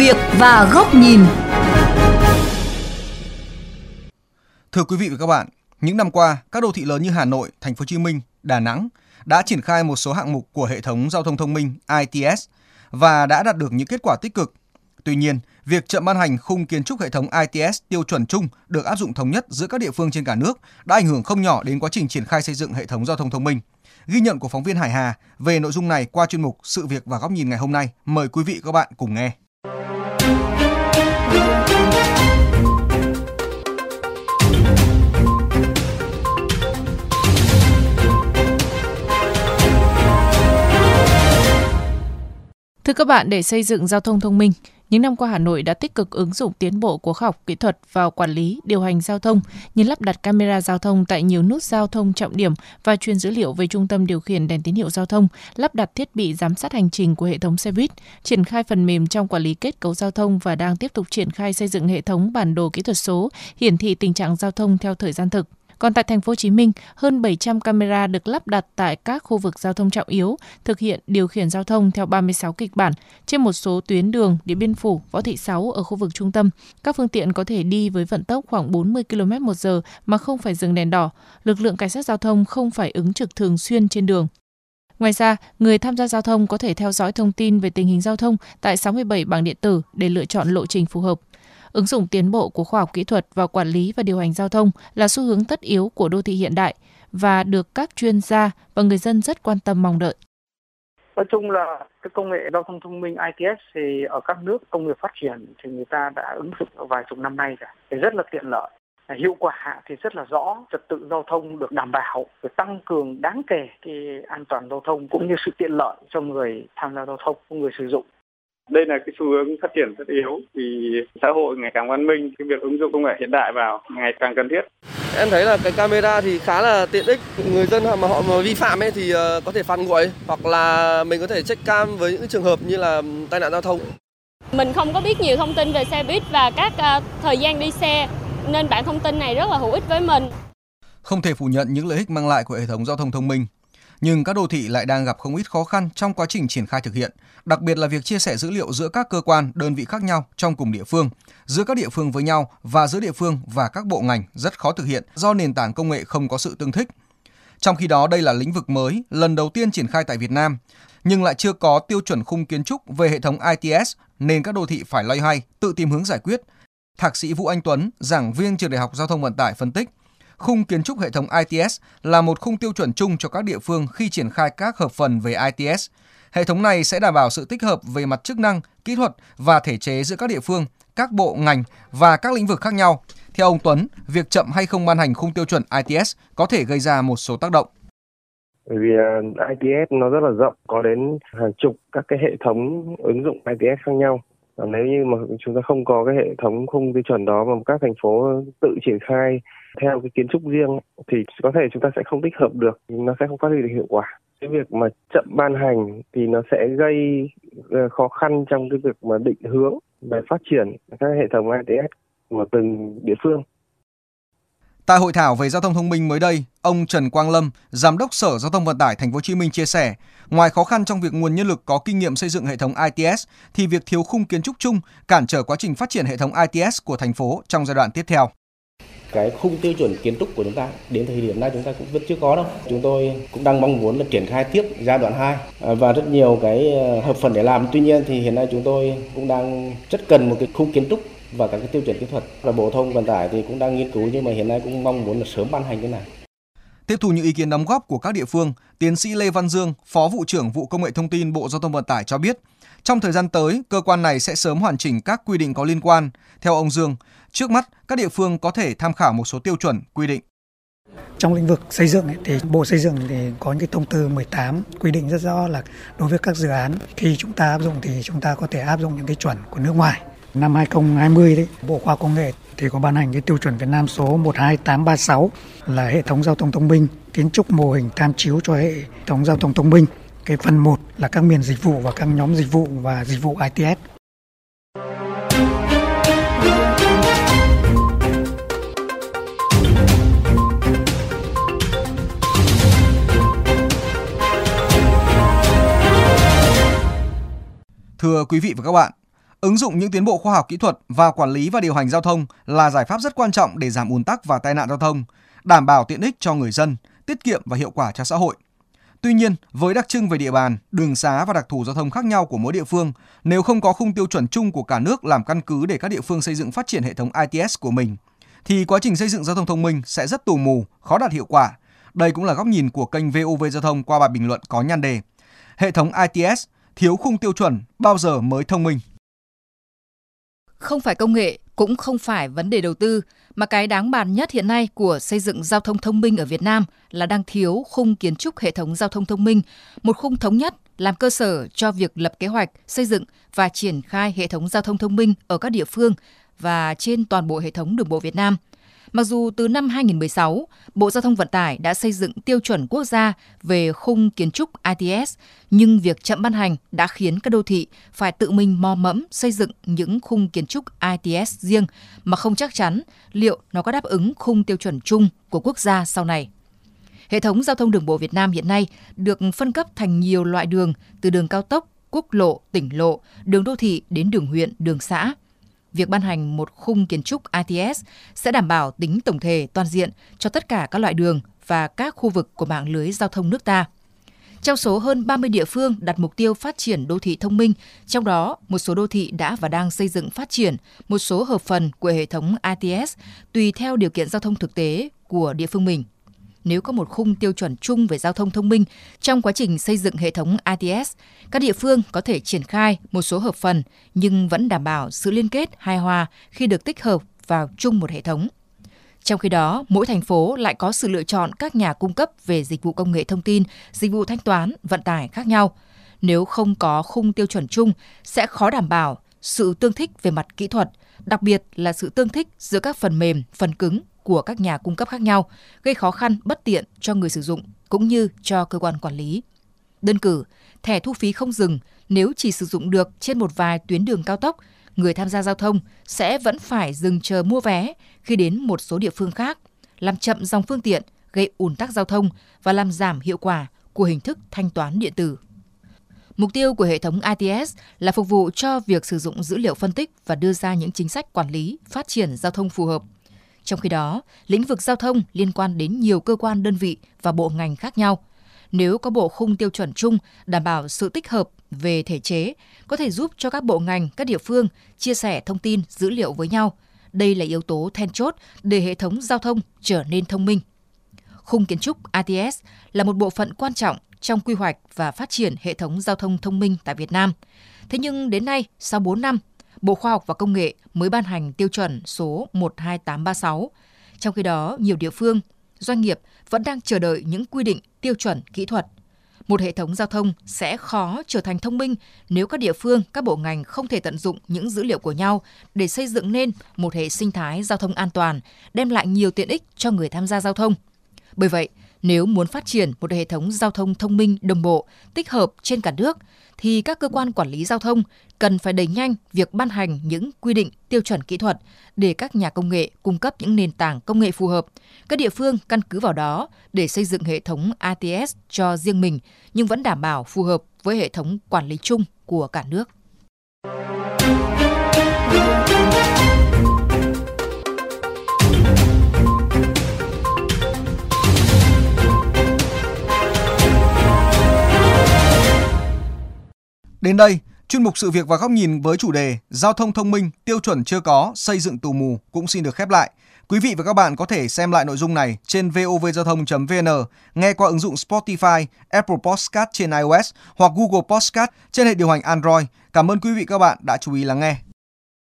việc và góc nhìn. Thưa quý vị và các bạn, những năm qua, các đô thị lớn như Hà Nội, Thành phố Hồ Chí Minh, Đà Nẵng đã triển khai một số hạng mục của hệ thống giao thông thông minh ITS và đã đạt được những kết quả tích cực. Tuy nhiên, việc chậm ban hành khung kiến trúc hệ thống ITS tiêu chuẩn chung được áp dụng thống nhất giữa các địa phương trên cả nước đã ảnh hưởng không nhỏ đến quá trình triển khai xây dựng hệ thống giao thông thông minh. Ghi nhận của phóng viên Hải Hà về nội dung này qua chuyên mục Sự việc và góc nhìn ngày hôm nay. Mời quý vị và các bạn cùng nghe. Thưa các bạn, để xây dựng giao thông thông minh, những năm qua Hà Nội đã tích cực ứng dụng tiến bộ của khoa học kỹ thuật vào quản lý, điều hành giao thông như lắp đặt camera giao thông tại nhiều nút giao thông trọng điểm và truyền dữ liệu về trung tâm điều khiển đèn tín hiệu giao thông, lắp đặt thiết bị giám sát hành trình của hệ thống xe buýt, triển khai phần mềm trong quản lý kết cấu giao thông và đang tiếp tục triển khai xây dựng hệ thống bản đồ kỹ thuật số hiển thị tình trạng giao thông theo thời gian thực. Còn tại thành phố Hồ Chí Minh, hơn 700 camera được lắp đặt tại các khu vực giao thông trọng yếu, thực hiện điều khiển giao thông theo 36 kịch bản trên một số tuyến đường Điện Biên Phủ, Võ Thị Sáu ở khu vực trung tâm. Các phương tiện có thể đi với vận tốc khoảng 40 km một giờ mà không phải dừng đèn đỏ. Lực lượng cảnh sát giao thông không phải ứng trực thường xuyên trên đường. Ngoài ra, người tham gia giao thông có thể theo dõi thông tin về tình hình giao thông tại 67 bảng điện tử để lựa chọn lộ trình phù hợp. Ứng dụng tiến bộ của khoa học kỹ thuật vào quản lý và điều hành giao thông là xu hướng tất yếu của đô thị hiện đại và được các chuyên gia và người dân rất quan tâm mong đợi. Nói chung là cái công nghệ giao thông thông minh ITS thì ở các nước công nghiệp phát triển thì người ta đã ứng dụng vài chục năm nay rồi, thì rất là tiện lợi hiệu quả thì rất là rõ trật tự giao thông được đảm bảo được tăng cường đáng kể cái an toàn giao thông cũng như sự tiện lợi cho người tham gia giao thông người sử dụng đây là cái xu hướng phát triển rất yếu vì xã hội ngày càng văn minh cái việc ứng dụng công nghệ hiện đại vào ngày càng cần thiết. Em thấy là cái camera thì khá là tiện ích. Người dân mà họ mà vi phạm ấy thì ờ, có thể phạt nguội hoặc là mình có thể check cam với những trường hợp như là tai nạn giao thông. Mình không có biết nhiều thông tin về xe buýt và các uh, thời gian đi xe nên bản thông tin này rất là hữu ích với mình. Không thể phủ nhận những lợi ích mang lại của hệ thống giao thông thông minh nhưng các đô thị lại đang gặp không ít khó khăn trong quá trình triển khai thực hiện, đặc biệt là việc chia sẻ dữ liệu giữa các cơ quan, đơn vị khác nhau trong cùng địa phương, giữa các địa phương với nhau và giữa địa phương và các bộ ngành rất khó thực hiện do nền tảng công nghệ không có sự tương thích. Trong khi đó đây là lĩnh vực mới, lần đầu tiên triển khai tại Việt Nam, nhưng lại chưa có tiêu chuẩn khung kiến trúc về hệ thống ITS nên các đô thị phải loay hoay tự tìm hướng giải quyết. Thạc sĩ Vũ Anh Tuấn, giảng viên trường Đại học Giao thông Vận tải phân tích, khung kiến trúc hệ thống ITS là một khung tiêu chuẩn chung cho các địa phương khi triển khai các hợp phần về ITS. Hệ thống này sẽ đảm bảo sự tích hợp về mặt chức năng, kỹ thuật và thể chế giữa các địa phương, các bộ ngành và các lĩnh vực khác nhau. Theo ông Tuấn, việc chậm hay không ban hành khung tiêu chuẩn ITS có thể gây ra một số tác động. Bởi vì ờ, ITS nó rất là rộng, có đến hàng chục các cái hệ thống ứng dụng ITS khác nhau. Nếu như mà chúng ta không có cái hệ thống khung tiêu chuẩn đó mà các thành phố tự triển khai theo cái kiến trúc riêng thì có thể chúng ta sẽ không tích hợp được, nó sẽ không phát huy được hiệu quả cái việc mà chậm ban hành thì nó sẽ gây ờ, khó khăn trong cái việc mà định hướng về phát triển các hệ thống ITS của từng địa phương. Tại hội thảo về giao thông thông minh mới đây, ông Trần Quang Lâm, giám đốc Sở Giao thông Vận tải Thành phố Hồ Chí Minh chia sẻ, ngoài khó khăn trong việc nguồn nhân lực có kinh nghiệm xây dựng hệ thống ITS thì việc thiếu khung kiến trúc chung cản trở quá trình phát triển hệ thống ITS của thành phố trong giai đoạn tiếp theo cái khung tiêu chuẩn kiến trúc của chúng ta đến thời điểm này chúng ta cũng vẫn chưa có đâu. Chúng tôi cũng đang mong muốn là triển khai tiếp giai đoạn 2 à, và rất nhiều cái à, hợp phần để làm. Tuy nhiên thì hiện nay chúng tôi cũng đang rất cần một cái khung kiến trúc và các cái tiêu chuẩn kỹ thuật và Bộ Thông Vận tải thì cũng đang nghiên cứu nhưng mà hiện nay cũng mong muốn là sớm ban hành cái này. Tiếp thu những ý kiến đóng góp của các địa phương, tiến sĩ Lê Văn Dương, Phó vụ trưởng vụ Công nghệ Thông tin Bộ Giao thông Vận tải cho biết, trong thời gian tới, cơ quan này sẽ sớm hoàn chỉnh các quy định có liên quan. Theo ông Dương, trước mắt các địa phương có thể tham khảo một số tiêu chuẩn quy định. Trong lĩnh vực xây dựng thì Bộ Xây dựng thì có những cái thông tư 18 quy định rất rõ là đối với các dự án khi chúng ta áp dụng thì chúng ta có thể áp dụng những cái chuẩn của nước ngoài. Năm 2020 đấy, Bộ Khoa Công nghệ thì có ban hành cái tiêu chuẩn Việt Nam số 12836 là hệ thống giao thông thông minh, kiến trúc mô hình tham chiếu cho hệ thống giao thông thông minh cái phần 1 là các miền dịch vụ và các nhóm dịch vụ và dịch vụ ITS. Thưa quý vị và các bạn, Ứng dụng những tiến bộ khoa học kỹ thuật vào quản lý và điều hành giao thông là giải pháp rất quan trọng để giảm ùn tắc và tai nạn giao thông, đảm bảo tiện ích cho người dân, tiết kiệm và hiệu quả cho xã hội. Tuy nhiên, với đặc trưng về địa bàn, đường xá và đặc thù giao thông khác nhau của mỗi địa phương, nếu không có khung tiêu chuẩn chung của cả nước làm căn cứ để các địa phương xây dựng phát triển hệ thống ITS của mình, thì quá trình xây dựng giao thông thông minh sẽ rất tù mù, khó đạt hiệu quả. Đây cũng là góc nhìn của kênh VOV Giao thông qua bài bình luận có nhan đề Hệ thống ITS thiếu khung tiêu chuẩn bao giờ mới thông minh. Không phải công nghệ, cũng không phải vấn đề đầu tư, mà cái đáng bàn nhất hiện nay của xây dựng giao thông thông minh ở Việt Nam là đang thiếu khung kiến trúc hệ thống giao thông thông minh, một khung thống nhất làm cơ sở cho việc lập kế hoạch, xây dựng và triển khai hệ thống giao thông thông minh ở các địa phương và trên toàn bộ hệ thống đường bộ Việt Nam – Mặc dù từ năm 2016, Bộ Giao thông Vận tải đã xây dựng tiêu chuẩn quốc gia về khung kiến trúc ITS, nhưng việc chậm ban hành đã khiến các đô thị phải tự mình mò mẫm xây dựng những khung kiến trúc ITS riêng mà không chắc chắn liệu nó có đáp ứng khung tiêu chuẩn chung của quốc gia sau này. Hệ thống giao thông đường bộ Việt Nam hiện nay được phân cấp thành nhiều loại đường từ đường cao tốc, quốc lộ, tỉnh lộ, đường đô thị đến đường huyện, đường xã – việc ban hành một khung kiến trúc ITS sẽ đảm bảo tính tổng thể toàn diện cho tất cả các loại đường và các khu vực của mạng lưới giao thông nước ta. Trong số hơn 30 địa phương đặt mục tiêu phát triển đô thị thông minh, trong đó một số đô thị đã và đang xây dựng phát triển một số hợp phần của hệ thống ITS tùy theo điều kiện giao thông thực tế của địa phương mình nếu có một khung tiêu chuẩn chung về giao thông thông minh trong quá trình xây dựng hệ thống ITS, các địa phương có thể triển khai một số hợp phần nhưng vẫn đảm bảo sự liên kết hài hòa khi được tích hợp vào chung một hệ thống. Trong khi đó, mỗi thành phố lại có sự lựa chọn các nhà cung cấp về dịch vụ công nghệ thông tin, dịch vụ thanh toán, vận tải khác nhau. Nếu không có khung tiêu chuẩn chung, sẽ khó đảm bảo sự tương thích về mặt kỹ thuật, đặc biệt là sự tương thích giữa các phần mềm, phần cứng của các nhà cung cấp khác nhau, gây khó khăn bất tiện cho người sử dụng cũng như cho cơ quan quản lý. Đơn cử, thẻ thu phí không dừng nếu chỉ sử dụng được trên một vài tuyến đường cao tốc, người tham gia giao thông sẽ vẫn phải dừng chờ mua vé khi đến một số địa phương khác, làm chậm dòng phương tiện, gây ùn tắc giao thông và làm giảm hiệu quả của hình thức thanh toán điện tử. Mục tiêu của hệ thống ITS là phục vụ cho việc sử dụng dữ liệu phân tích và đưa ra những chính sách quản lý, phát triển giao thông phù hợp – trong khi đó, lĩnh vực giao thông liên quan đến nhiều cơ quan đơn vị và bộ ngành khác nhau. Nếu có bộ khung tiêu chuẩn chung đảm bảo sự tích hợp về thể chế, có thể giúp cho các bộ ngành, các địa phương chia sẻ thông tin, dữ liệu với nhau. Đây là yếu tố then chốt để hệ thống giao thông trở nên thông minh. Khung kiến trúc ATS là một bộ phận quan trọng trong quy hoạch và phát triển hệ thống giao thông thông minh tại Việt Nam. Thế nhưng đến nay, sau 4 năm, Bộ Khoa học và Công nghệ mới ban hành tiêu chuẩn số 12836. Trong khi đó, nhiều địa phương, doanh nghiệp vẫn đang chờ đợi những quy định tiêu chuẩn kỹ thuật. Một hệ thống giao thông sẽ khó trở thành thông minh nếu các địa phương, các bộ ngành không thể tận dụng những dữ liệu của nhau để xây dựng nên một hệ sinh thái giao thông an toàn, đem lại nhiều tiện ích cho người tham gia giao thông. Bởi vậy, nếu muốn phát triển một hệ thống giao thông thông minh đồng bộ, tích hợp trên cả nước, thì các cơ quan quản lý giao thông cần phải đẩy nhanh việc ban hành những quy định tiêu chuẩn kỹ thuật để các nhà công nghệ cung cấp những nền tảng công nghệ phù hợp. Các địa phương căn cứ vào đó để xây dựng hệ thống ATS cho riêng mình nhưng vẫn đảm bảo phù hợp với hệ thống quản lý chung của cả nước. Đến đây, chuyên mục sự việc và góc nhìn với chủ đề Giao thông thông minh, tiêu chuẩn chưa có, xây dựng tù mù cũng xin được khép lại. Quý vị và các bạn có thể xem lại nội dung này trên vovgiao thông.vn, nghe qua ứng dụng Spotify, Apple Podcast trên iOS hoặc Google Podcast trên hệ điều hành Android. Cảm ơn quý vị các bạn đã chú ý lắng nghe.